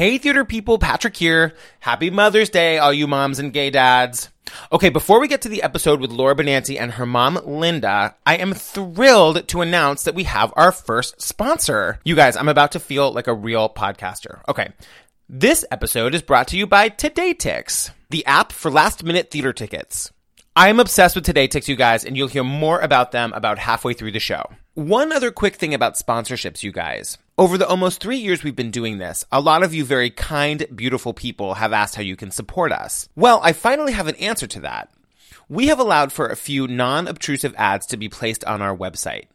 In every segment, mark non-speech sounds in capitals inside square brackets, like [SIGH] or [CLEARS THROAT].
Hey, theater people, Patrick here. Happy Mother's Day, all you moms and gay dads. Okay, before we get to the episode with Laura Benanti and her mom, Linda, I am thrilled to announce that we have our first sponsor. You guys, I'm about to feel like a real podcaster. Okay. This episode is brought to you by Today the app for last minute theater tickets. I'm obsessed with Today you guys, and you'll hear more about them about halfway through the show. One other quick thing about sponsorships, you guys. Over the almost three years we've been doing this, a lot of you very kind, beautiful people have asked how you can support us. Well, I finally have an answer to that. We have allowed for a few non-obtrusive ads to be placed on our website.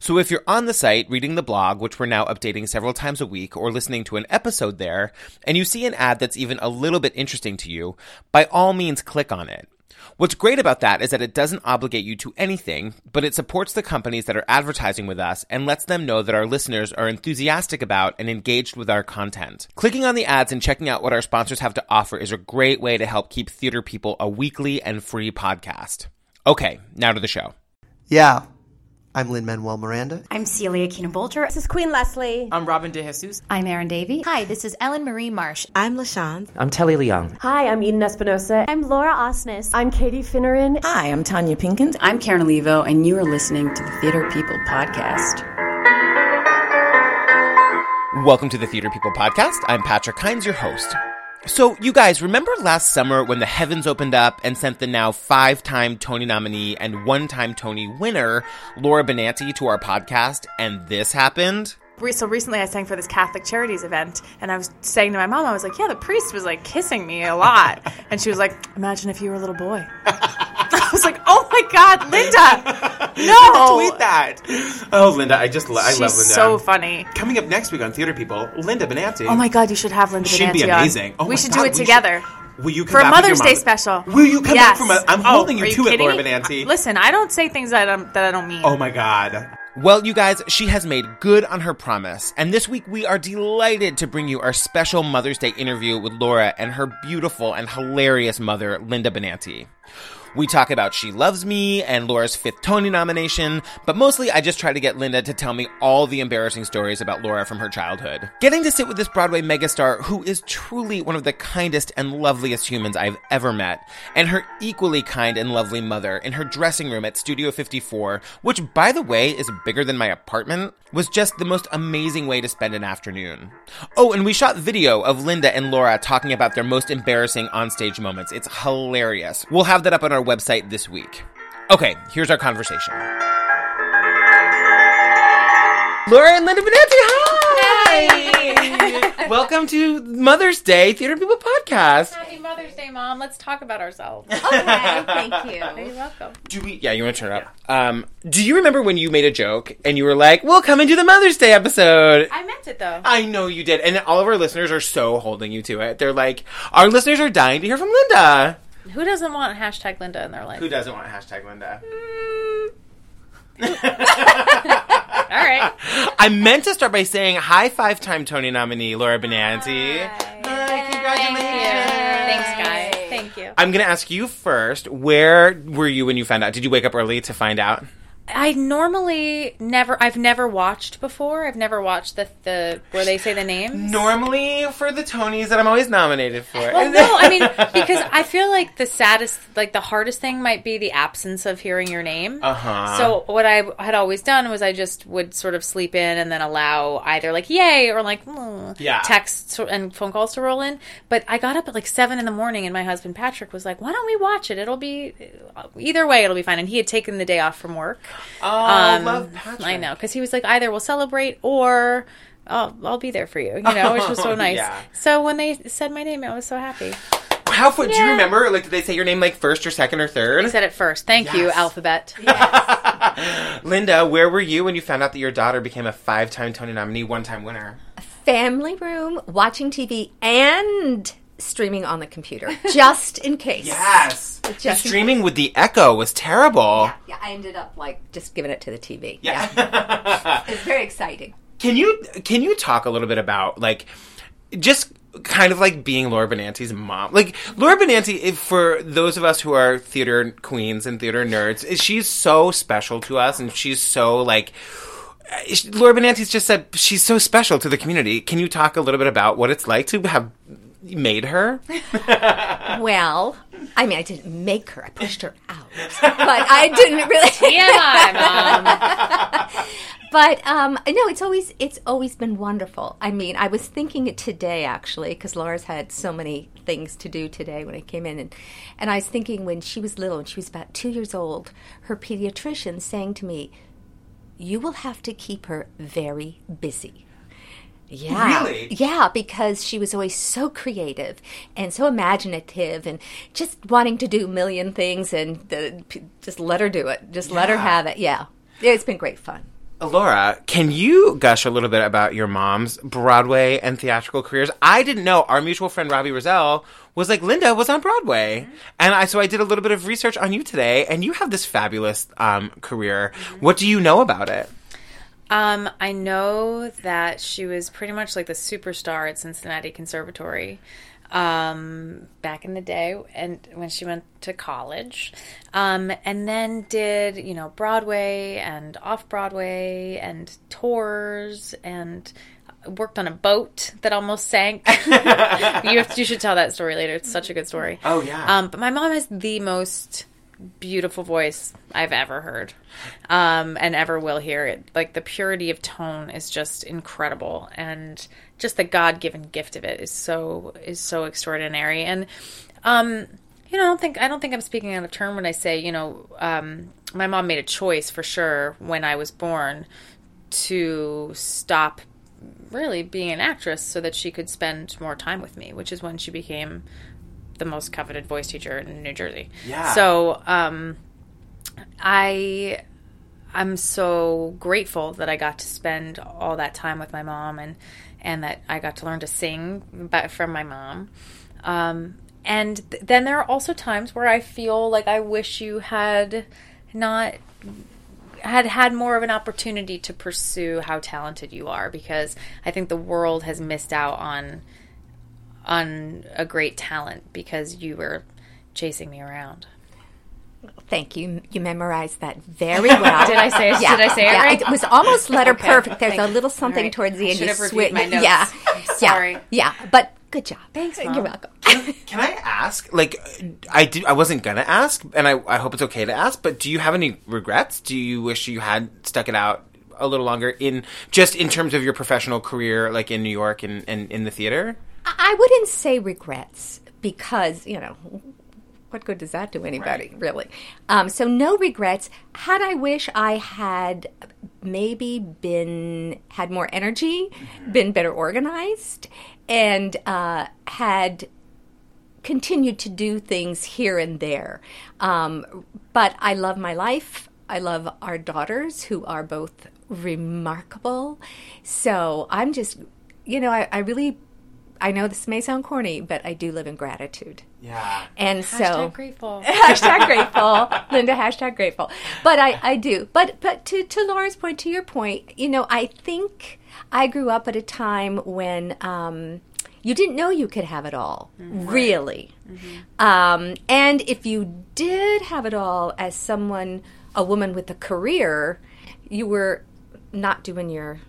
So if you're on the site reading the blog, which we're now updating several times a week, or listening to an episode there, and you see an ad that's even a little bit interesting to you, by all means click on it. What's great about that is that it doesn't obligate you to anything, but it supports the companies that are advertising with us and lets them know that our listeners are enthusiastic about and engaged with our content. Clicking on the ads and checking out what our sponsors have to offer is a great way to help keep Theater People a weekly and free podcast. Okay, now to the show. Yeah. I'm Lin-Manuel Miranda. I'm Celia Keenan-Bolger. This is Queen Leslie. I'm Robin De Jesus. I'm Erin Davie. Hi, this is Ellen Marie Marsh. I'm LaShawn. I'm Telly Leung. Hi, I'm Eden Espinosa. I'm Laura Osnes. I'm Katie Finneran. Hi, I'm Tonya Pinkins. I'm Karen Olivo, and you are listening to the Theater People Podcast. Welcome to the Theater People Podcast. I'm Patrick Hinds, your host. So, you guys, remember last summer when the heavens opened up and sent the now five time Tony nominee and one time Tony winner, Laura Benanti, to our podcast, and this happened? So recently I sang for this Catholic Charities event, and I was saying to my mom, I was like, yeah, the priest was like kissing me a lot. [LAUGHS] and she was like, imagine if you were a little boy. [LAUGHS] I was like, oh my God, Linda! [LAUGHS] No! tweet that. Oh, Linda, I just I She's love Linda. so funny. Coming up next week on Theater People, Linda Benanti. Oh my God, you should have Linda She'd Benanti be on. amazing. Oh we should God, do it we together. Should, will you come For a back with Mother's your Day mom? special. Will you come yes. back from a, I'm oh, holding are you to it, kidding Laura me? Benanti. Uh, listen, I don't say things that, I'm, that I don't mean. Oh my God. Well, you guys, she has made good on her promise. And this week we are delighted to bring you our special Mother's Day interview with Laura and her beautiful and hilarious mother, Linda Benanti. We talk about She Loves Me and Laura's fifth Tony nomination, but mostly I just try to get Linda to tell me all the embarrassing stories about Laura from her childhood. Getting to sit with this Broadway megastar who is truly one of the kindest and loveliest humans I've ever met, and her equally kind and lovely mother in her dressing room at Studio 54, which by the way is bigger than my apartment, was just the most amazing way to spend an afternoon. Oh, and we shot video of Linda and Laura talking about their most embarrassing onstage moments. It's hilarious. We'll have that up on our website this week. Okay, here's our conversation. Laura and Linda Benanti, hi! [LAUGHS] Welcome to Mother's Day Theater People Podcast. Happy Mother's Day, Mom. Let's talk about ourselves. [LAUGHS] Okay, thank you. You're welcome. Do we? Yeah, you want to turn it up? Um, do you remember when you made a joke and you were like, "We'll come and do the Mother's Day episode"? I meant it though. I know you did, and all of our listeners are so holding you to it. They're like, our listeners are dying to hear from Linda. Who doesn't want hashtag Linda in their life? Who doesn't want hashtag Linda? [LAUGHS] All right. I meant to start by saying hi, five-time Tony nominee Laura Benanti. Hi, congratulations! Thanks, guys. Thank you. I'm gonna ask you first. Where were you when you found out? Did you wake up early to find out? I normally never. I've never watched before. I've never watched the the where they say the names. Normally for the Tonys that I'm always nominated for. Well, no, I mean [LAUGHS] because I feel like the saddest, like the hardest thing might be the absence of hearing your name. Uh huh. So what I had always done was I just would sort of sleep in and then allow either like yay or like mm, Yeah. texts and phone calls to roll in. But I got up at like seven in the morning and my husband Patrick was like, "Why don't we watch it? It'll be either way, it'll be fine." And he had taken the day off from work. Oh, Um, love Patrick. I know because he was like, either we'll celebrate or. I'll, I'll be there for you, you know, which was so [LAUGHS] nice. Yeah. So when they said my name, I was so happy. How far, do you remember? Like, did they say your name like first or second or third? They said it first. Thank you, Yes. alphabet. [LAUGHS] Linda, where were you when you found out that your daughter became a five-time Tony nominee, one-time winner? Family room, watching TV, and streaming on the computer, [LAUGHS] just in case. Yes. Just streaming with the echo was terrible. Yeah, yeah, I ended up like just giving it to the TV. Yeah. [LAUGHS] It's very exciting. can you can you talk a little bit about like just kind of like being Laura Benanti's mom? Like Laura Benanti, for those of us who are theater queens and theater nerds, she's so special to us, and she's so like Laura Benanti's just said she's so special to the community. Can you talk a little bit about what it's like to have made her? [LAUGHS] Well, I mean, I didn't make her; I pushed her out, but I didn't really. [LAUGHS] TMI, mom. [LAUGHS] But um, no, it's always it's always been wonderful. I mean, I was thinking it today actually because Laura's had so many things to do today when I came in, and and I was thinking when she was little and she was about two years old, her pediatrician saying to me, "You will have to keep her very busy." Yeah. Really? Yeah, because she was always so creative and so imaginative and just wanting to do a million things and p- just let her do it. Just let her have it. Yeah. It's been great fun. Laura, can you gush a little bit about your mom's Broadway and theatrical careers? I didn't know our mutual friend Robbie Rozelle was like Linda was on Broadway, and I so I did a little bit of research on you today, and you have this fabulous um, career. What do you know about it? Um, I know that she was pretty much like the superstar at Cincinnati Conservatory um, back in the day, and when she went to college, um, and then did you know Broadway and off Broadway and tours and worked on a boat that almost sank. [LAUGHS] you, have, you should tell that story later. It's such a good story. Oh, yeah. Um, but my mom has the most beautiful voice I've ever heard, um, and ever will hear. It like the purity of tone is just incredible, and just the God given gift of it is so is so extraordinary. And um, you know, I don't think I don't think I'm speaking out of turn when I say you know um, my mom made a choice for sure when I was born to stop really being an actress so that she could spend more time with me, which is when she became the most coveted voice teacher in New Jersey. Yeah. So um, I I'm so grateful that I got to spend all that time with my mom and and that I got to learn to sing by, from my mom. Um, and th- then there are also times where I feel like I wish you had not had had more of an opportunity to pursue how talented you are because I think the world has missed out on on a great talent because you were chasing me around. Thank you. You memorized that very well. [LAUGHS] Did I say it? Yeah. Did I say it yeah, right? It was almost letter Okay. perfect. There's a little something all right. towards the I end. should you have reviewed swi- my notes. Yeah. [LAUGHS] Sorry. Yeah. yeah. But good job. Thanks, You're Mom. welcome. Can I ask? Like, I did. I wasn't gonna ask, and I, I hope it's okay to ask. But do you have any regrets? Do you wish you had stuck it out a little longer in just in terms of your professional career, like in New York and, and in the theater? I wouldn't say regrets because, you know, what good does that do anybody, really? Um, so, no regrets. Had I wish I had maybe been, had more energy, been better organized, and uh, had continued to do things here and there. Um, but I love my life. I love our daughters, who are both remarkable. So I'm just, you know, I, I really, I know this may sound corny, but I do live in gratitude. Yeah. And so Hashtag grateful. [LAUGHS] hashtag grateful, Linda. Hashtag grateful. But I, I do. But but to to Laura's point, to your point, you know, I think I grew up at a time when um, you didn't know you could have it all, really. Um, and if you did have it all as someone, a woman with a career, you were not doing your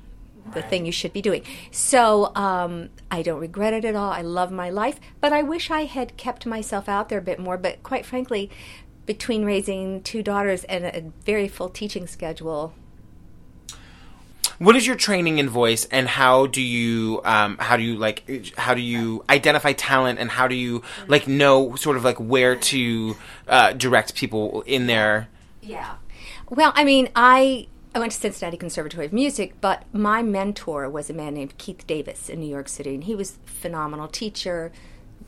the thing you should be doing. So um, I don't regret it at all. I love my life, but I wish I had kept myself out there a bit more. But quite frankly, between raising two daughters and a very full teaching schedule, What is your training in voice, and how do you um, how do you like how do you identify talent, and how do you like know sort of like where to uh, direct people in their Yeah. Well, I mean, I I went to Cincinnati Conservatory of Music, but my mentor was a man named Keith Davis in New York City, and he was a phenomenal teacher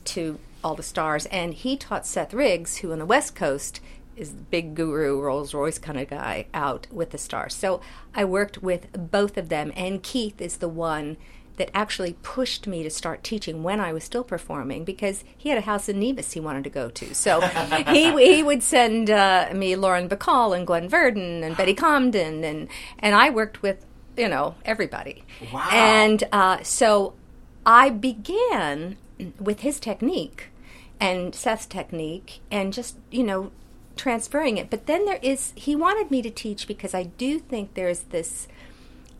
to all the stars. And he taught Seth Riggs, who on the West Coast is the big guru, Rolls Royce kind of guy, out with the stars. So I worked with both of them, and Keith is the one that actually pushed me to start teaching when I was still performing because he had a house in Nevis he wanted to go to. So [LAUGHS] he he would send uh, me Lauren Bacall and Gwen Verdon and Betty Comden and and I worked with you know everybody. Wow. And uh, so I began with his technique and Seth's technique and just you know transferring it. But then there is he wanted me to teach because I do think there's this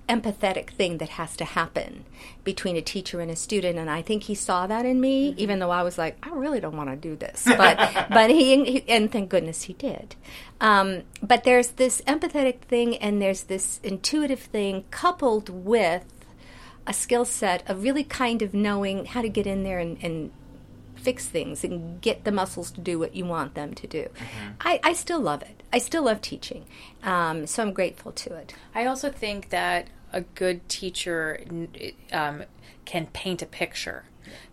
empathetic thing that has to happen between a teacher and a student and I think he saw that in me even though I was like I really don't want to do this. [LAUGHS] But but he, he and thank goodness he did. Um, but there's this empathetic thing and there's this intuitive thing coupled with a skill set of really kind of knowing how to get in there and, and fix things and get the muscles to do what you want them to do. I, I still love it. I still love teaching. Um, so I'm grateful to it. I also think that a good teacher um, can paint a picture.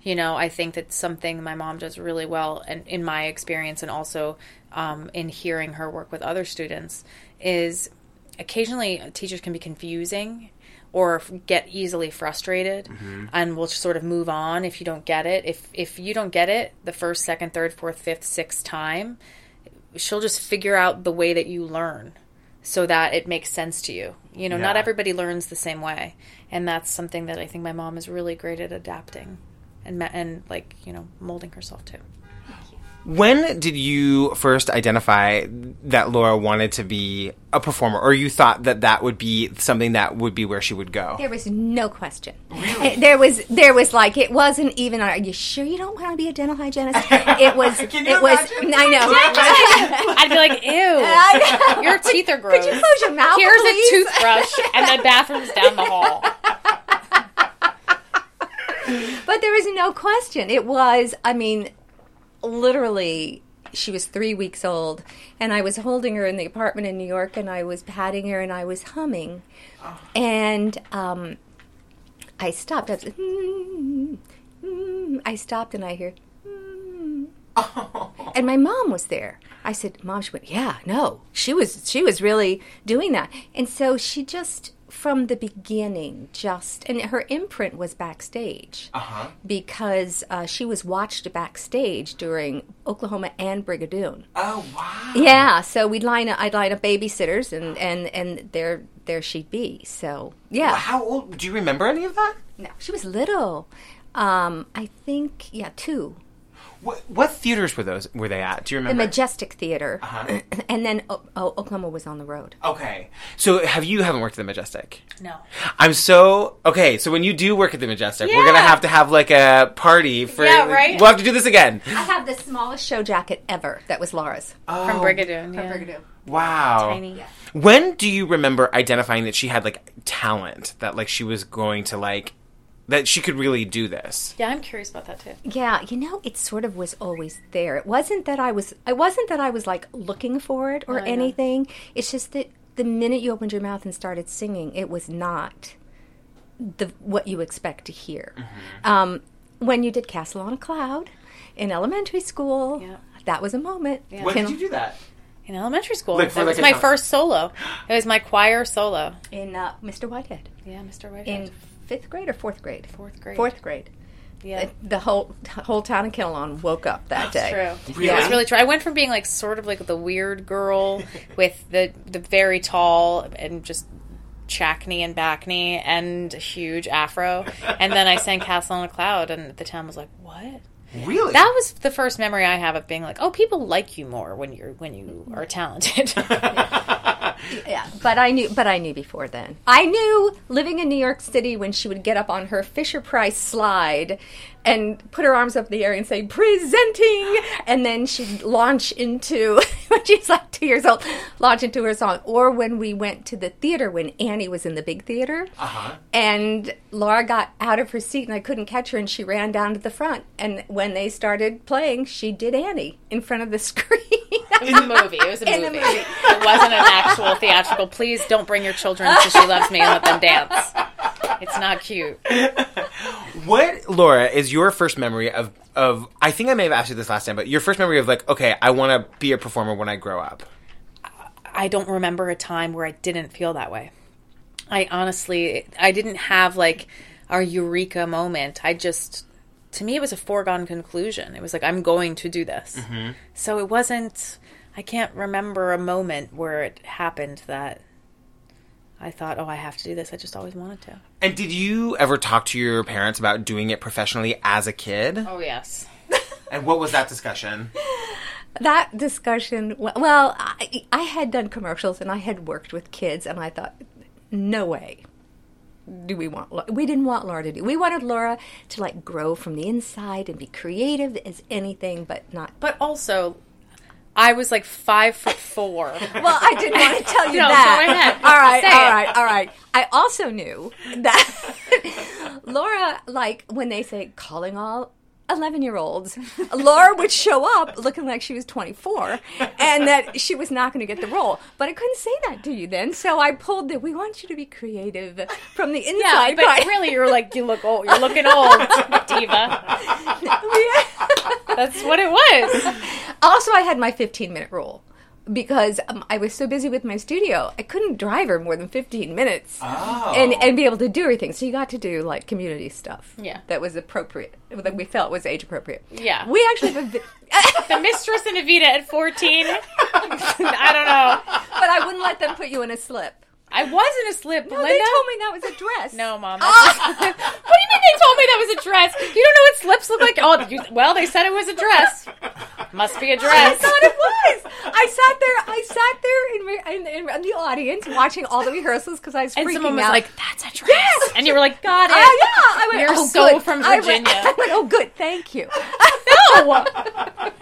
You know, I think that's something my mom does really well, and in my experience, and also um, in hearing her work with other students, is occasionally teachers can be confusing or get easily frustrated mm-hmm. and will sort of move on if you don't get it. If if you don't get it the first second third fourth fifth sixth time she'll just figure out the way that you learn so that it makes sense to you. You know not everybody learns the same way. And that's something that i think my mom is really great at adapting and and like you know molding herself to When did you first identify that Laura wanted to be a performer, or you thought that that would be something that would be where she would go? There was no question. [LAUGHS] There was there was like it wasn't even. Are you sure you don't want to be a dental hygienist? It was. [LAUGHS] Can you it was. I know. i'd be like [LAUGHS] ew your teeth are gross Could you close your mouth, here's please? a toothbrush and the bathroom's down the hall But there was no question. It was, I mean, literally, she was three weeks old, and I was holding her in the apartment in New York, and I was patting her, and I was humming. And um, I stopped. I was like, "Mm, mm." I stopped, and I hear, "Mm." and my mom was there. I said, "Mom," she went, "Yeah, no, she was, she was really doing that." And so she just, from the beginning, just, and her imprint was backstage Uh-huh. because uh, she was watched backstage during Oklahoma and Brigadoon. Oh wow! Yeah, so we'd line up. I'd line up babysitters, and and and there there she'd be. So yeah, How old? Do you remember any of that? no, she was little. Um, I think yeah, two. What, what theaters were those? Were they at? Do you remember? The? Majestic Theater, Uh-huh. and then oh, oh, Oklahoma was on the road. okay, so have you haven't worked at the Majestic? no I'm so okay. So when you do work at the Majestic, we're gonna have to have like a party for. Yeah, right? We'll have to do this again. I have the smallest show jacket ever. That was Laura's from Oh, brigadoon yeah. From Brigadoon. Wow. tiny When do you remember identifying that she had like talent that like she was going to like that she could really do this? yeah i'm curious about that too Yeah, you know, it sort of was always there. It wasn't that I was it wasn't that I was like looking for it or I know. anything. It's just that the minute you opened your mouth and started singing, it was not the what you expect to hear. Um, when you did Castle on a Cloud in elementary school, Yeah. that was a moment. When Can- did you do that? in elementary school. Like, that like, was my time- first solo. It was my choir solo. in uh, Mr. Whitehead Yeah, Mr. Whitehead. in fifth grade or fourth grade. fourth grade. Fourth grade. Yeah. The whole whole town of Kinnelon woke up that day. True. Really? It was really true. I went from being like sort of like the weird girl [LAUGHS] with the the very tall and just chackney and backney and huge afro, and then I sang Castle on a Cloud, and the town was like, "What?" Really? That was the first memory I have of being like, "Oh, people like you more when you're when you are talented." [LAUGHS] Yeah, but I knew, but I knew before then. I knew living in New York City when she would get up on her Fisher Price slide and put her arms up in the air and say "presenting," and then she'd launch into [LAUGHS] when she's like two years old, launch into her song. Or when we went to the theater when Annie was in the big theater, Uh-huh. and Laura got out of her seat and I couldn't catch her, and she ran down to the front. And when they started playing, she did Annie in front of the [LAUGHS] screen. It was a movie. It was a [LAUGHS] in movie. movie it wasn't an actual theatrical. Please don't bring your children to She Loves Me and let them dance. It's not cute. What, Laura, is your first memory of of? I think I may have asked you this last time, but your first memory of like, okay, I want to be a performer when I grow up. I don't remember a time where I didn't feel that way. I honestly, I didn't have like a eureka moment. I just, to me, it was a foregone conclusion. It was like, I'm going to do this. Mm-hmm. So it wasn't, I can't remember a moment where it happened that I thought, oh, I have to do this. I just always wanted to. And did you ever talk to your parents about doing it professionally as a kid? Oh, yes. [LAUGHS] And what was that discussion? that discussion well I, I had done commercials and i had worked with kids and i thought no way do we want? Lau- We didn't want Laura to do. We wanted Laura to like grow from the inside and be creative as anything, but not. But also, I was like five foot four. [LAUGHS] Well, I didn't want to tell you No, that. go ahead. All right, Say all it. right, all right. I also knew that [LAUGHS] Laura, like when they say calling all 11 year olds, Laura would show up looking like she was 24 and that she was not going to get the role. But I couldn't say that to you then. So I pulled the we want you to be creative from the inside. Yeah, but part." really, you're like you look old. You're looking old, [LAUGHS] diva. That's what it was. [LAUGHS] Also, I had my 15 minute rule because um, I was so busy with my studio, I couldn't drive her more than 15 minutes Oh. and, and be able to do everything. So you got to do like community stuff. Yeah. That was appropriate, that we felt was age appropriate. Yeah. We actually have a. Vi- [LAUGHS] The mistress and Evita at 14. [LAUGHS] I don't know. but I wouldn't let them put you in a slip. I wasn't a slip, No, Linda. they told me that was a dress. No, mom. that's- [LAUGHS] what do you mean they told me that was a dress? You don't know what slips look like? Oh, you, well, they said it was a dress. Must be a dress. I thought it was. I sat there. I sat there in, in, in, in the audience watching all the rehearsals because I was And freaking someone was out. like, "That's a dress," Yes! and you were like, "Got it." Ah, yeah. I went, You're oh, so good. from I went- Virginia. [LAUGHS] I went, oh, good. Thank you. No,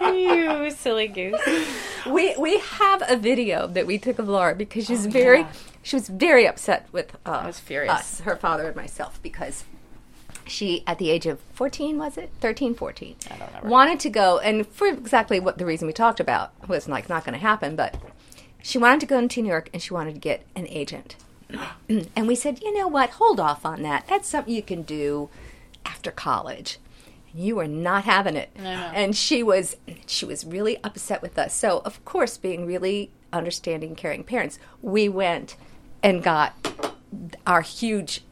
[LAUGHS] you silly goose. We we have a video that we took of Laura because she's Oh, very she was very upset with uh, was furious. us, her father and myself, because she at the age of 14 was it? 13 14 I don't remember. wanted to go and for exactly what the reason we talked about was like not going to happen but she wanted to go into New York and she wanted to get an agent. [GASPS] And we said you know what? Hold off on that. That's something you can do after college. You were not having it. And she was she was really upset with us. So of course being really understanding caring parents we went and got our huge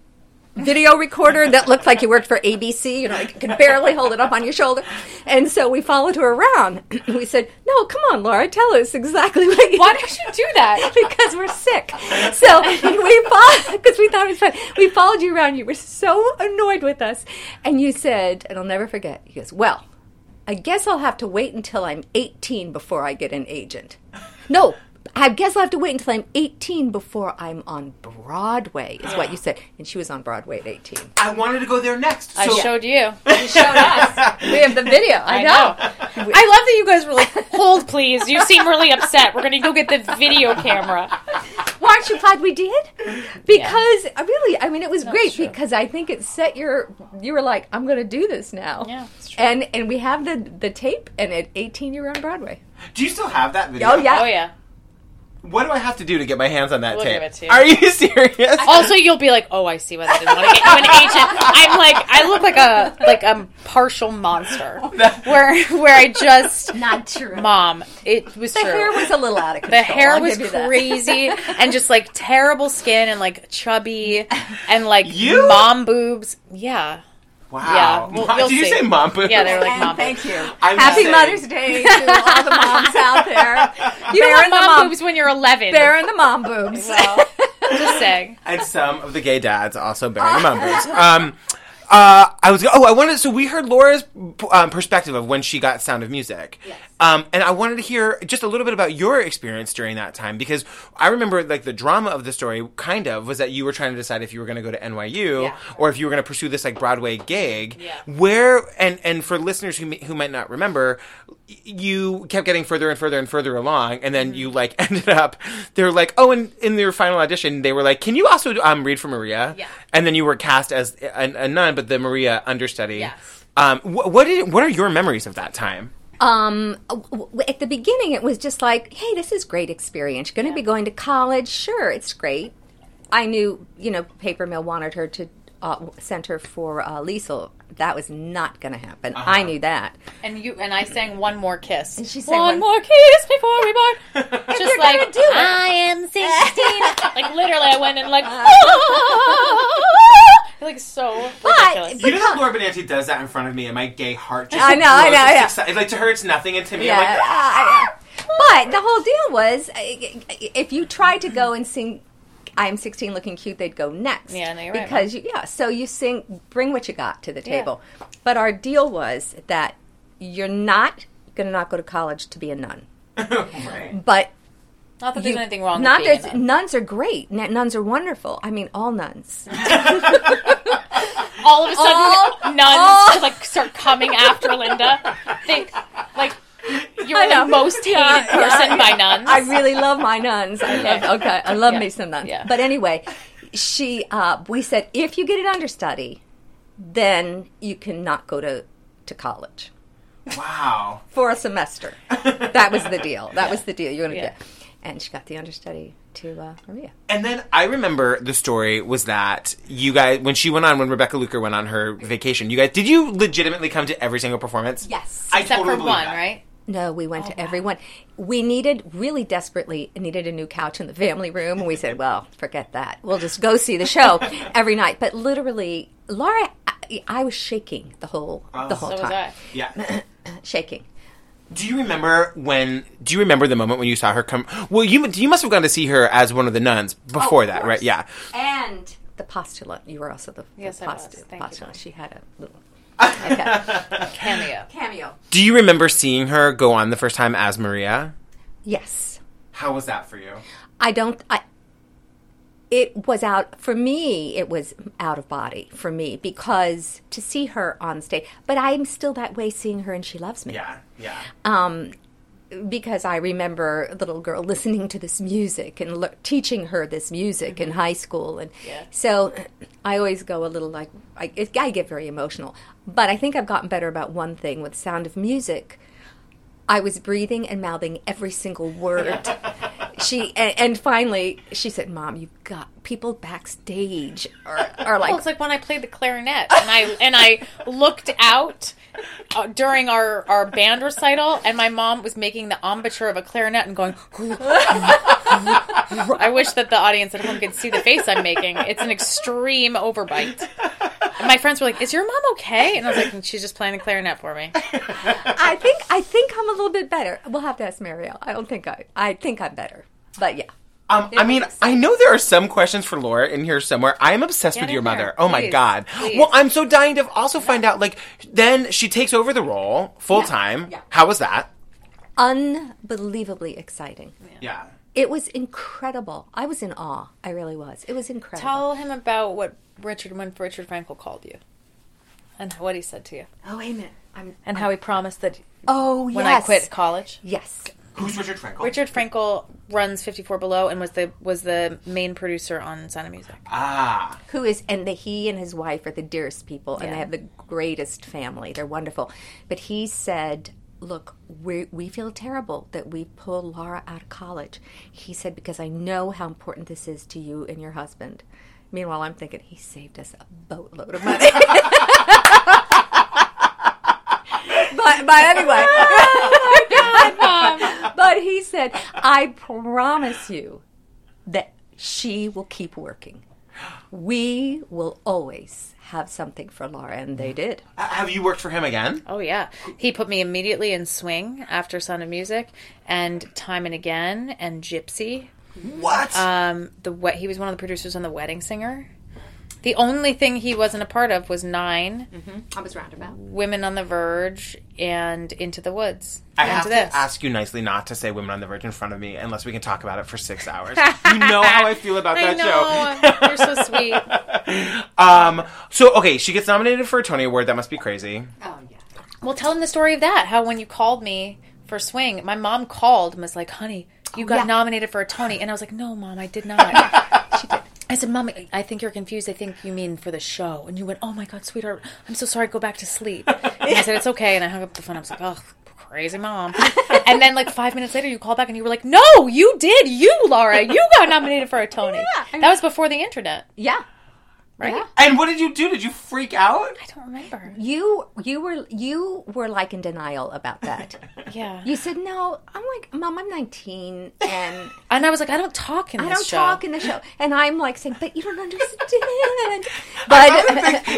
video recorder that looked like you worked for ABC. You know, like you could barely hold it up on your shoulder. And so we followed her around. [CLEARS THROAT] we said, "No, come on, Laura, tell us exactly what you." Why did you do that? [LAUGHS] because we're sick. So we followed because we thought it was fun. We followed you around. You were so annoyed with us, and you said, and I'll never forget. He goes, "Well, I guess I'll have to wait until I'm 18 before I get an agent." No. I guess I'll have to wait until I'm 18 before I'm on Broadway, is what you said. And she was on Broadway at 18. I wanted to go there next. I showed you. You showed us. [LAUGHS] we have the video. I, I know. know. I love that you guys were like, [LAUGHS] "Hold, please." You seem really upset. We're gonna go get the video camera. Well, aren't you glad we did? Because uh, really, I mean, it was great true. because I think it set your. You were like, I'm going to do this now. Yeah, true. And and we have the the tape, and at 18 you were on Broadway. Do you still have that video? Oh yeah. Oh yeah. What do I have to do to get my hands on that We'll tape? give it to you. Are you [LAUGHS] serious? [LAUGHS] Also, you'll be like, "Oh, I see why they didn't want to get you an agent." I'm like, I look like a like a partial monster, [LAUGHS] where where I just Not true. mom. It was The true. hair was a little out of control. the hair I'll was give you that. crazy and just like terrible skin and like chubby and like You? mom boobs. Yeah. Wow. Yeah, well, Mom- you'll Did you see. say mom boobs? Yeah, they were like And mom thank you. I'm Happy saying- Mother's Day to all the moms out there. [LAUGHS] You don't Bearing want the mom, mom boobs when you're 11. Bearing the mom boobs. Well, just saying. [LAUGHS] and some of the gay dads also bearing mom boobs. Um, uh, I was oh I wanted so we heard Laura's um, perspective of when she got Sound of Music, um, and I wanted to hear just a little bit about your experience during that time because I remember like the drama of the story kind of was that you were trying to decide if you were going to go to NYU Yeah. or if you were going to pursue this like Broadway gig. Yeah. Where and and for listeners who who might not remember, you kept getting further and further and further along, and then you like [LAUGHS] ended up. They're like, oh, and in their final audition, they were like, can you also um, read for Maria? Yeah. And then you were cast as a, a nun, but the Maria understudy. Yes. Um, wh- what did, what are your memories of that time? Um, at the beginning, it was just like, hey, this is great experience. You're going to be going to college. Sure, it's great. I knew, you know, Paper Mill wanted her to uh, send her for uh, Liesel. That was not going to happen. I knew that. And you and I sang one more kiss. And she sang one, one- more kiss before we part. [LAUGHS] Just you're like do it. I am [LAUGHS] sixteen. like literally, I went and like, [LAUGHS] like so ridiculous. You know that Laura Benanti does that in front of me, and my gay heart just I know, I know, It's yeah. exci- Like to her, it's nothing, and to me, Yeah, I'm like, I- I- but the whole deal was, uh, if you tried to go and sing "I'm 16, looking cute," they'd go next. Yeah, no, you're right, because you, yeah, so you sing, bring what you got to the table. But our deal was that you're not going to not go to college to be a nun, [LAUGHS] right. but Not that there's You- anything wrong Not with being a nun. nuns are great. N- nuns are wonderful. I mean, all nuns. [LAUGHS] all of a sudden All- nuns [LAUGHS] all- like start coming after Linda. Think like you're I the most hated Yeah, person yeah, by nuns. I really love my nuns. I love, okay, I love Yeah. me some nuns. Yeah. But anyway, she, uh, we said if you get an understudy, then you cannot go to to college Wow. for a semester. that was the deal. That was the deal. You're gonna Yeah. get. And she got the understudy to uh, Maria. And then I remember the story was that you guys, when she went on, when Rebecca Luker went on her vacation, you guys, did you legitimately come to every single performance? Yes. I Except totally for one, that. right? No, we went to oh, everyone. We needed really desperately needed a new couch in the family room, and we said, "Well, forget that. We'll just go see the show [LAUGHS] every night." But literally, Laura, I, I was shaking the whole oh, the whole So was time, I. Yeah. [CLEARS THROAT] shaking. Do you remember when? Do you remember the moment when you saw her come? Well, you you must have gone to see her as one of the nuns oh, before Oh, that, course. right? Yeah. And the postulant. You were also the, Yes, the I was. Thank you, postulant. Dawn. She had a little okay. [LAUGHS] Cameo. cameo. Do you remember seeing her go on the first time as Maria? Yes. How was that for you? I don't. I. It was out for me. It was out of body for me because to see her on stage. But I'm still that way seeing her, and she loves me. Yeah, yeah. Um, because I remember a little girl listening to this music and le- teaching her this music in mm-hmm. high school, and so I always go a little like I, it, I get very emotional. But I think I've gotten better about one thing with Sound of Music. I was breathing and mouthing every single word. [LAUGHS] she and, and finally she said, "Mom, you've got people backstage are, are like Well, it's like when I played the clarinet and I and I looked out uh, during our our band recital, and my mom was making the embouchure of a clarinet and going. I wish that the audience at home could see the face I'm making. It's an extreme overbite. And my friends were like, "Is your mom okay?" And I was like, "She's just playing the clarinet for me." I think I think I'm a little bit better. We'll have to ask Marielle. I don't think I I think I'm better. But yeah. Um, I mean, I know there are some questions for Laura in here somewhere. I am obsessed Get with your mother. there, Oh my god. please. Well, I'm so dying to also find out. Like, then she takes over the role full time. yeah. How was that? Unbelievably exciting. Yeah. It was incredible. I was in awe. I really was. It was incredible. Tell him about what Richard when Richard Frankel called you, and what he said to you, oh wait a minute. I'm and how he promised that Oh when yes. I quit college. Yes. Who's Richard Frankel? Richard Frankel runs 54 Below and was the was the main producer on Sound of Music. Ah. Who is and the, he and his wife are the dearest people and Yeah. they have the greatest family. They're wonderful. But he said, "Look, we we feel terrible that we pulled Laura out of college." He said because I know how important this is to you and your husband. Meanwhile, I'm thinking he saved us a boatload of money. [LAUGHS] but but anyway. [LAUGHS] but he said, "I promise you that she will keep working. We will always have something for Laura, and they did. Uh, Have you worked for him again? Oh yeah, he put me immediately in swing after Sound of Music and Time and Again and Gypsy. What? Um, the we- he was one of the producers on The Wedding Singer. The only thing he wasn't a part of was Nine, I was roundabout. Women on the Verge, and Into the Woods. I And have to this. ask you nicely not to say "Women on the Verge" in front of me unless we can talk about it for six hours. [LAUGHS] you know how I feel about I that know you're so sweet. [LAUGHS] Um. So okay, she gets nominated for a Tony Award. That must be crazy. Oh yeah. Well, tell him the story of that. How when you called me for Swing, my mom called and was like, "Honey, you got yeah. nominated for a Tony," and I was like, "No, mom, I did not." [LAUGHS] I said, "Mom, I think you're confused. I think you mean for the show." And you went, "Oh my God, sweetheart, I'm so sorry. Go back to sleep." And I said, "It's [LAUGHS] okay." And I hung up the phone. I was like, "Oh." Crazy mom. and then, like, five minutes later, you called back and you were like, No, you did. You, Laura, you got nominated for a Tony. I that was before the internet, Yeah. Right? Yeah. And what did you do? Did you freak out? I don't remember. You you were you were like in denial about that. [LAUGHS] Yeah. You said no. I'm like, Mom, I'm 19 and [LAUGHS] and I was like, I don't talk in the show. I don't show. talk in the show. And I'm like saying, but you don't understand. [LAUGHS] But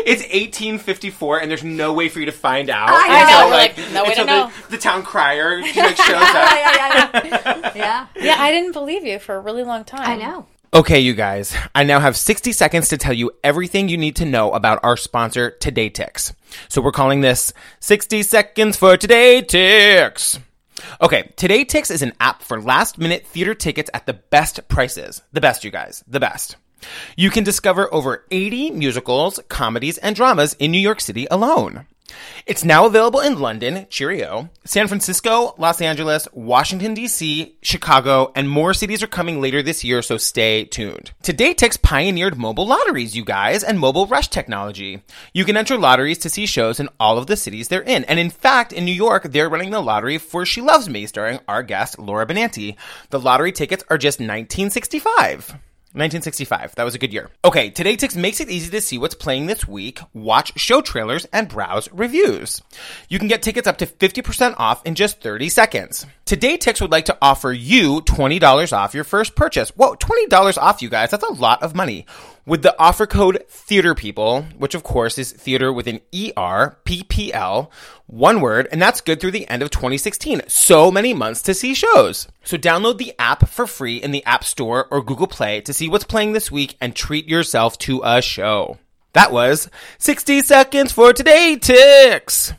it's 1854, and there's no way for you to find out. I And know. so, Like, no way until to know. The, the town crier like shows up. yeah, yeah, yeah. yeah. Yeah, I didn't believe you for a really long time. I know. Okay, you guys, I now have 60 seconds to tell you everything you need to know about our sponsor, Today Tix. So we're calling this 60 Seconds for Today Tix. Okay, Today Tix is an app for last minute theater tickets at the best prices. The best, you guys. The best. You can discover over 80 musicals, comedies, and dramas in New York City alone. It's now available in London, cheerio, San Francisco, Los Angeles, Washington, D.C., Chicago, and more cities are coming later this year, so stay tuned. Today, Tix pioneered mobile lotteries, you guys, and mobile rush technology. You can enter lotteries to see shows in all of the cities they're in. And in fact, in New York, they're running the lottery for She Loves Me, starring our guest, Laura Benanti. The lottery tickets are just 1965. 1965. That was a good year. Okay, Today Tix makes it easy to see what's playing this week, watch show trailers, and browse reviews. You can get tickets up to 50% off in just 30 seconds. Today Tix would like to offer you $20 off your first purchase. Whoa, $20 off, you guys. That's a lot of money. With the offer code Theater People, which of course is theater with an E R P P L, one word, and that's good through the end of 2016. So many months to see shows. So download the app for free in the App Store or Google Play to see what's playing this week and treat yourself to a show. That was 60 seconds for today, Tix.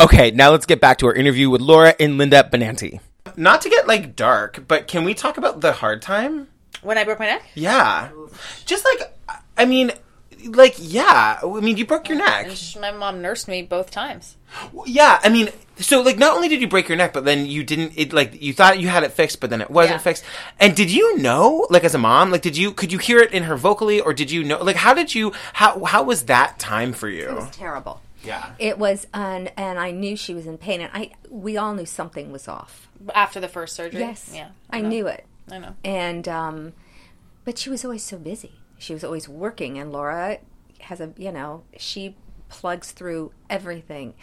Okay, now let's get back to our interview with Laura and Linda Benanti. Not to get like dark, but can we talk about the hard time? When I broke my neck? Yeah. Just like, I mean, like, yeah. I mean, you broke your neck. And sh- my mom nursed me both times. Yeah, I mean, so like, not only did you break your neck, but then you didn't. It like you thought you had it fixed, but then it wasn't Yeah. fixed. And did you know, like, as a mom, like, did you could you hear it in her vocally, or did you know, like, how did you how how was that time for It you? was terrible. Yeah. It was, and and I knew she was in pain, and I we all knew something was off. After the first surgery? Yes, Yeah. I know. knew it, I know. and um, but she was always so busy. She was always working, and Laura has a you know she plugs through everything,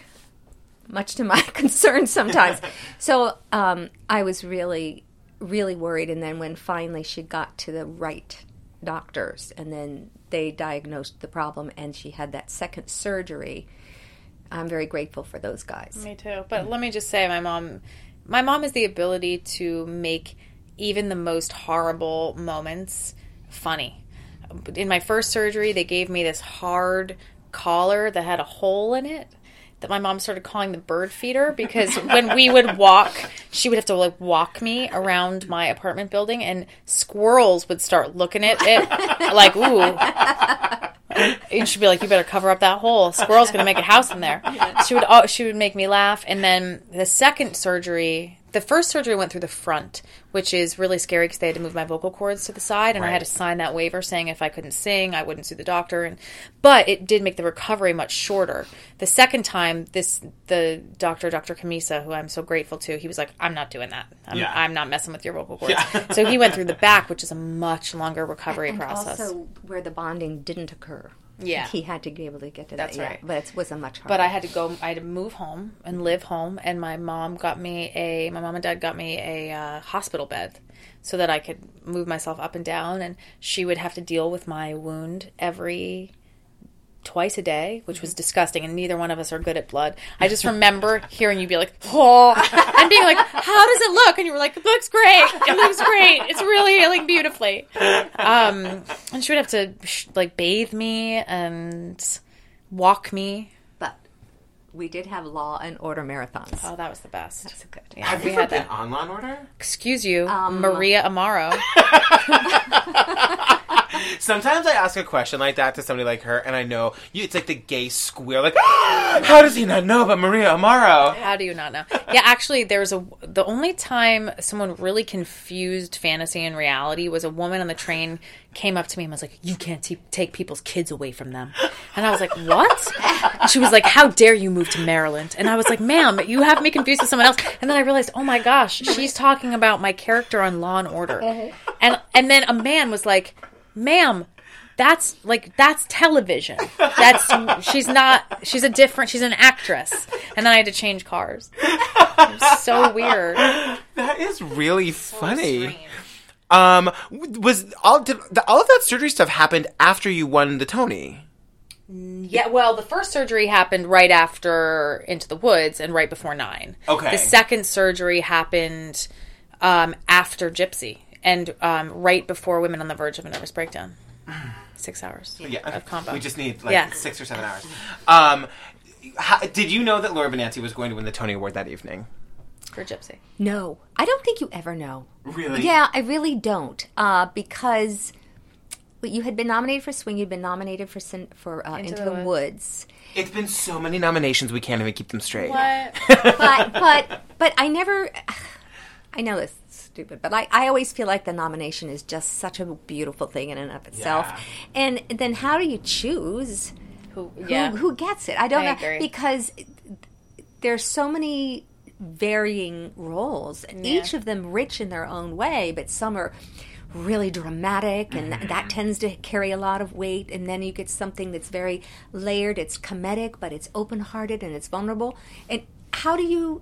much to my [LAUGHS] concern sometimes. [LAUGHS] so um, I was really really worried, and then when finally she got to the right doctors, and then they diagnosed the problem, and she had that second surgery. I'm very grateful for those guys. Me too. But let me just say, my mom, my mom has the ability to make even the most horrible moments funny. In my first surgery, they gave me this hard collar that had a hole in it that my mom started calling the bird feeder because [LAUGHS] when we would walk, she would have to like walk me around my apartment building, and squirrels would start looking at it [LAUGHS] like, ooh, [LAUGHS] and she'd be like, "You better cover up that hole. Squirrel's gonna make a house in there." She would she would make me laugh, and then the second surgery, the first surgery went through the front, which is really scary because they had to move my vocal cords to the side, and I had to sign that waiver saying if I couldn't sing, I wouldn't sue the doctor. And but it did make the recovery much shorter. The second time, this the doctor, Dr. Kamisa, who I'm so grateful to, he was like, "I'm not doing that. I'm, Yeah. I'm not messing with your vocal cords." so he went through the back, which is a much longer recovery and process. also where the bonding didn't occur. Yeah. he had to be able to get to That's that. yeah, right. but it was a much harder. but I had to go. I had to move home and live home, and my mom got me a. My mom and dad got me a uh, hospital bed so that I could move myself up and down, and she would have to deal with my wound every twice a day, which was disgusting, and neither one of us are good at blood. [LAUGHS] I just remember hearing you be like, "Oh," and being like, "How does it look?" And you were like, "It looks great. It looks great. It's really healing beautifully." Um, and she would have to like bathe me and walk me. but we did have law and order marathons. Oh, that was the best. That's good. Yeah, Have we you ever had that. on Law and Order? Excuse you, Maria Amaro. [LAUGHS] [LAUGHS] Sometimes I ask a question like that to somebody like her, and I know you, it's like the gay squeal, like, [GASPS] how does he not know about Maria Amaro? How do you not know? Yeah, actually, there's a. The only time someone really confused fantasy and reality was a woman on the train came up to me and was like, "You can't t- take people's kids away from them," and I was like, "What?" And she was like, "How dare you move to Maryland?" And I was like, "Ma'am, you have me confused with someone else." And then I realized, oh my gosh, she's talking about my character on Law and Order, uh-huh. and and then a man was like, "Ma'am." That's like that's television. That's she's not. She's a different. She's an actress. And then I had to change cars. It was so weird. That is really funny. Strange. Um, was all did the, all of that surgery stuff happened after you won the Tony? Yeah, well, the first surgery happened right after Into the Woods and right before Nine. Okay. The second surgery happened um, after Gypsy and um, right before Women on the Verge of a Nervous Breakdown. Six hours Yeah, of combo. we just need like Yeah. six or seven hours. Um, how, did you know that Laura Benanti was going to win the Tony Award that evening? for Gypsy? No, I don't think you ever know. Really? Yeah, I really don't. Uh, because you had been nominated for Swing, you'd been nominated for Sin- for uh, Into, the, Woods. It's been so many nominations, we can't even keep them straight. What? [LAUGHS] but but but I never. [SIGHS] I know this is stupid, but I, I always feel like the nomination is just such a beautiful thing in and of itself. Yeah. And then how do you choose Who? who, Yeah. who gets it? I don't I know agree. because there's so many varying roles, and each of them rich in their own way, but some are really dramatic and th- that tends to carry a lot of weight and then you get something that's very layered it's comedic but it's open-hearted and it's vulnerable and how do you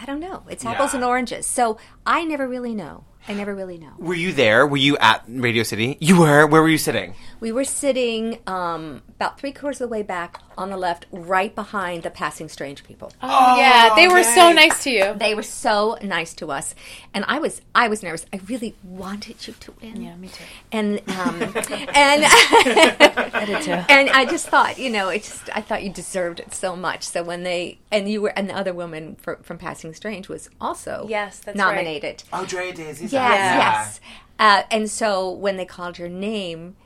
i don't know. It's apples Yeah. and oranges. So i never really know i never really know Were you there? Were you at Radio City? You were. Where were you sitting? we were sitting um, about three quarters of the way back on the left right behind the passing strange people Oh, yeah, they were so nice to you. They were so nice to us, and I was I was nervous. I really wanted you to win. Yeah, me too. And um, [LAUGHS] and [LAUGHS] and I just thought, you know, it just I thought you deserved it so much. So when they and you were and the other woman for, from Passing Strange was also Yes, that's nominated. Oh, de'Adre Aziza. Yes, yes. Uh, and so when they called your name.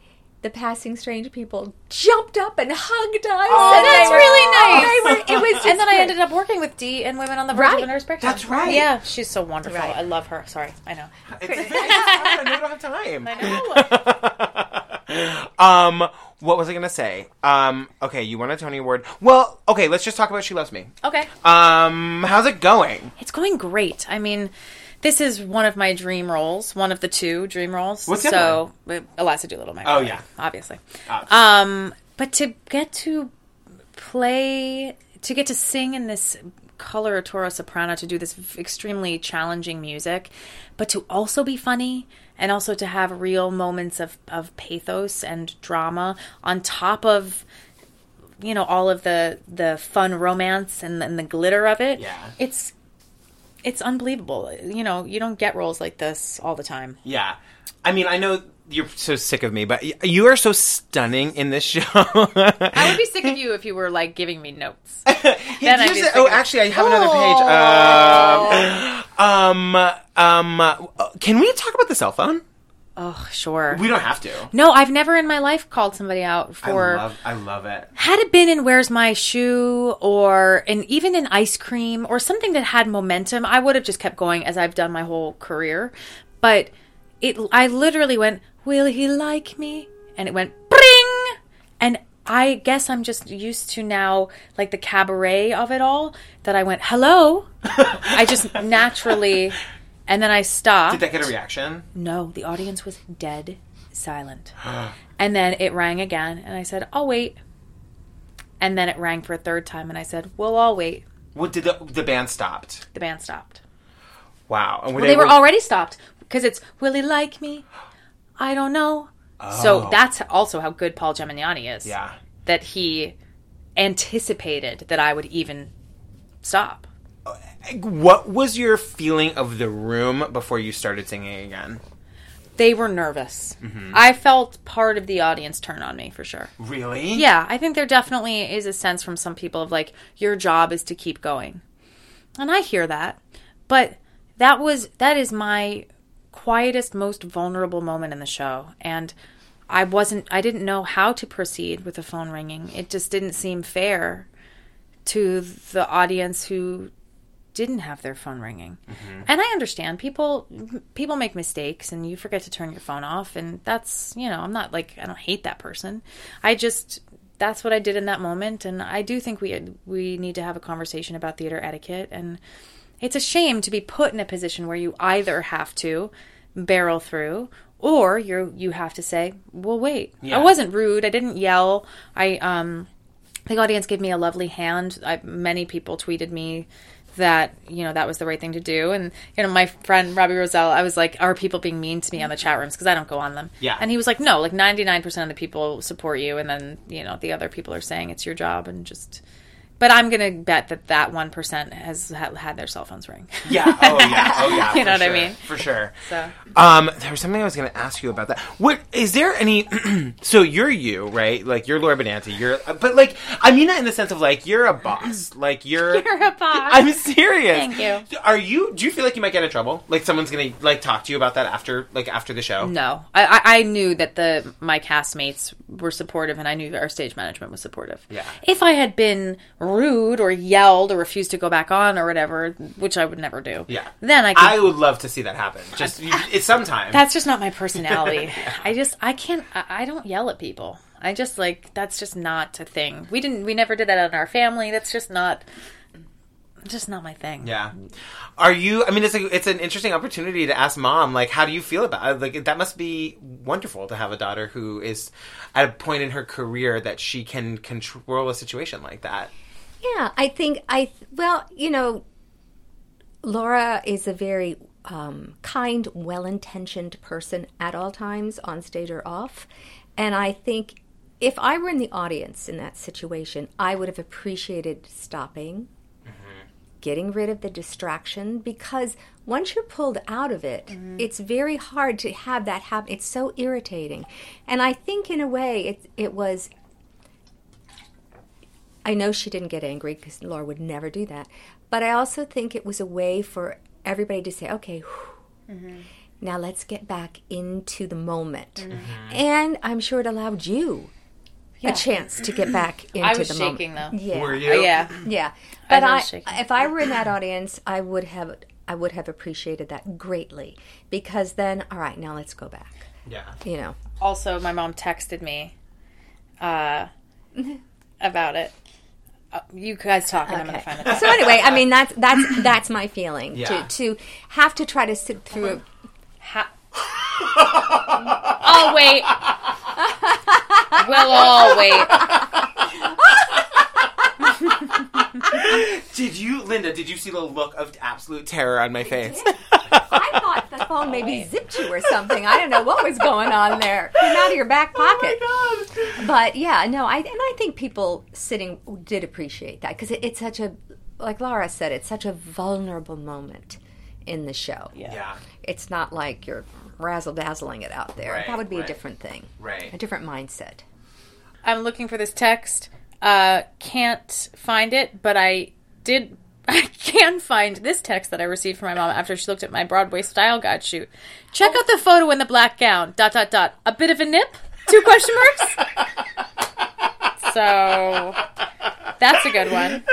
The passing strange people jumped up and hugged us. Oh, and that's were- really nice. were- it was just [LAUGHS] and then I ended up working with Dee and Women on the Verge Right. of Inner Spectrum. That's right. Yeah, she's so wonderful. Right. I love her. Sorry, I know. It's very hard. I know we don't have time. [LAUGHS] I know. [LAUGHS] um, what was I gonna say? Um, okay, you won a Tony Award. Well, okay, let's just talk about She Loves Me. Okay. Um, how's it going? It's going great. I mean, this is one of my dream roles, one of the two dream roles. What's the so uh, Eliza Doolittle? My Oh, yeah. obviously. Obviously. Um, but to get to play, to get to sing in this coloratura soprano, to do this extremely challenging music, but to also be funny and also to have real moments of, of pathos and drama on top of you know all of the the fun romance and, and the glitter of it Yeah. it's it's unbelievable you know you don't get roles like this all the time Yeah. I mean, I know you're so sick of me, but you are so stunning in this [LAUGHS] show. i would be sick of you if you were like giving me notes [LAUGHS] [LAUGHS] Then I'd be sick oh, of- actually, I have another page. Um, [GASPS] um, um, uh, can we talk about the cell phone? Oh sure We don't have to. no i've never in my life called somebody out for I love, I love it. had it been in Where's My Shoe or in even in Ice Cream or something that had momentum, I would have just kept going as I've done my whole career. But it, I literally went, "Will he like me?" And it went, "Bring!" And I guess I'm just used to now, like the cabaret of it all. That I went, "Hello." [LAUGHS] I just naturally, and then I stopped. Did that get a reaction? No, the audience was dead silent. [GASPS] and then it rang again, and I said, I'll wait. And then it rang for a third time, and I said, Well, I'll wait. What did the the band stopped? The band stopped. Wow. And Well, they were already stopped because it's, Will he like me? I don't know. So oh. that's also how good Paul Gemignani is. Yeah. That he anticipated that I would even stop. What was your feeling of the room before you started singing again? They were nervous. Mm-hmm. I felt part of the audience turn on me for sure. Really? Yeah, I think there definitely is a sense from some people of like, your job is to keep going. And I hear that. But that was, that is my quietest, most vulnerable moment in the show. And I wasn't, I didn't know how to proceed with the phone ringing. It just didn't seem fair to the audience who didn't have their phone ringing. And I understand people people make mistakes and you forget to turn your phone off and that's, you know, I'm not like I don't hate that person. I just that's what I did in that moment and I do think we we need to have a conversation about theater etiquette and it's a shame to be put in a position where you either have to barrel through or you you have to say, "Well, wait. Yeah. I wasn't rude. I didn't yell. I um the audience gave me a lovely hand. I, many people tweeted me that you know that was the right thing to do, and you know my friend Robbie Rozelle, I was like, "Are people being mean to me on the chat rooms because I don't go on them?" Yeah. and he was like, "No, like ninety nine percent of the people support you, and then you know the other people are saying it's your job and just But I'm gonna bet that that one percent has ha- had their cell phones ring. [LAUGHS] Yeah. Oh yeah. Oh yeah. [LAUGHS] You know what I mean? For sure. So Um, there was something I was going to ask you about that. What is there any? [CLEARS THROAT] so you're you, right? Like you're Laura Benanti. You're, but like I mean that in the sense of like you're a boss. Like you're. [LAUGHS] You're a boss. I'm serious. Thank you. Are you? Do you feel like you might get in trouble? Like someone's going to like talk to you about that after, like after the show? no, I, I I knew that the my castmates were supportive, and I knew our stage management was supportive. Yeah. If I had been rude or yelled or refused to go back on or whatever, which I would never do. Yeah. Then I could. I would love to see that happen. Just it's sometime. that's just not my personality. [LAUGHS] I just I can't. I, I don't yell at people. I just like that's just not a thing. We didn't. We never did that in our family. That's just not. Just not my thing. Yeah. Are you? I mean, it's a, it's an interesting opportunity to ask mom. Like, how do you feel about it? Like, that must be wonderful to have a daughter who is at a point in her career that she can control a situation like that. Yeah, I think I well, you know, Laura is a very um, kind, well-intentioned person at all times, on stage or off, and I think if I were in the audience in that situation, I would have appreciated stopping, getting rid of the distraction, because once you're pulled out of it, it's very hard to have that happen. It's so irritating, and I think in a way it it was I know she didn't get angry because Laura would never do that. But I also think it was a way for everybody to say, okay, whew, now let's get back into the moment. And I'm sure it allowed you a chance to get back [CLEARS THROAT] into the moment. I was the shaking moment. though. Yeah. Were Uh, you? yeah. Yeah. But I I, was shaking. if I were in that audience, I would have I would have appreciated that greatly because then all right, now let's go back. Yeah. You know. Also, my mom texted me uh, [LAUGHS] about it. Uh, you guys talk, and I'm going to find it. So anyway, I mean that's that's [LAUGHS] that's my feeling Yeah. to to have to try to sit through a Ha- [LAUGHS] I'll wait. we'll all wait. Did you, Linda? Did you see the look of absolute terror on my face? I thought the phone maybe zipped you or something. I don't know what was going on there. Came out of your back pocket. But yeah, no, I and I think people sitting did appreciate that because it, it's such a, like Laura said, it's such a vulnerable moment in the show. yeah. It's not like you're razzle dazzling it out there. Right, that would be right. a different thing, Right. a different mindset. I'm looking for this text. Uh, can't find it, but I did. I can find this text that I received from my mom after she looked at my Broadway style guide shoot. Check out the photo in the black gown. Dot dot dot. A bit of a nip? Two question marks. [LAUGHS] so that's a good one.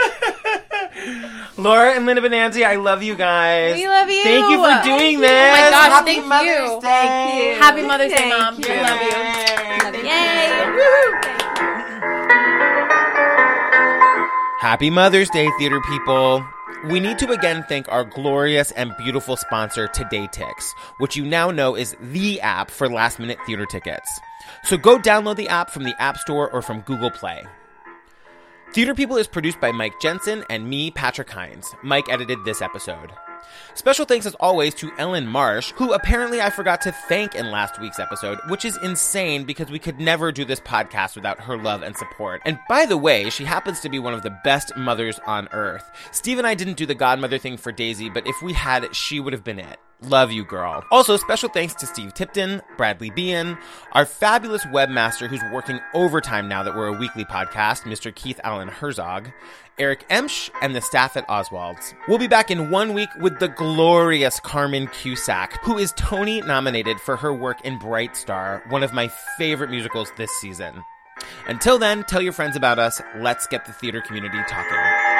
Laura and Linda Benanti, I love you guys. We love you. Thank you for doing this. Oh my gosh, Happy thank Mother's you. Day. Thank you. Happy Mother's Day, Mom. you. We love you. Yay. Happy Mother's Day, theater people. We need to again thank our glorious and beautiful sponsor, Today Tix, which you now know is the app for last minute theater tickets. So go download the app from the App Store or from Google Play. Theater People is produced by Mike Jensen and me, Patrick Hinds. Mike edited this episode. Special thanks as always to Ellen Marsh, who apparently I forgot to thank in last week's episode, which is insane because we could never do this podcast without her love and support. And by the way, she happens to be one of the best mothers on earth. Steve and I didn't do the godmother thing for Daisy, but if we had, she would have been it. Love you, girl. Also, special thanks to Steve Tipton, Bradley Bean, our fabulous webmaster who's working overtime now that we're a weekly podcast, Mr. Keith Allen Herzog, Eric Emsch, and the staff at Oswald's. We'll be back in one week with the glorious Carmen Cusack, who is Tony nominated for her work in Bright Star, one of my favorite musicals this season. Until then, tell your friends about us. Let's get the theater community talking.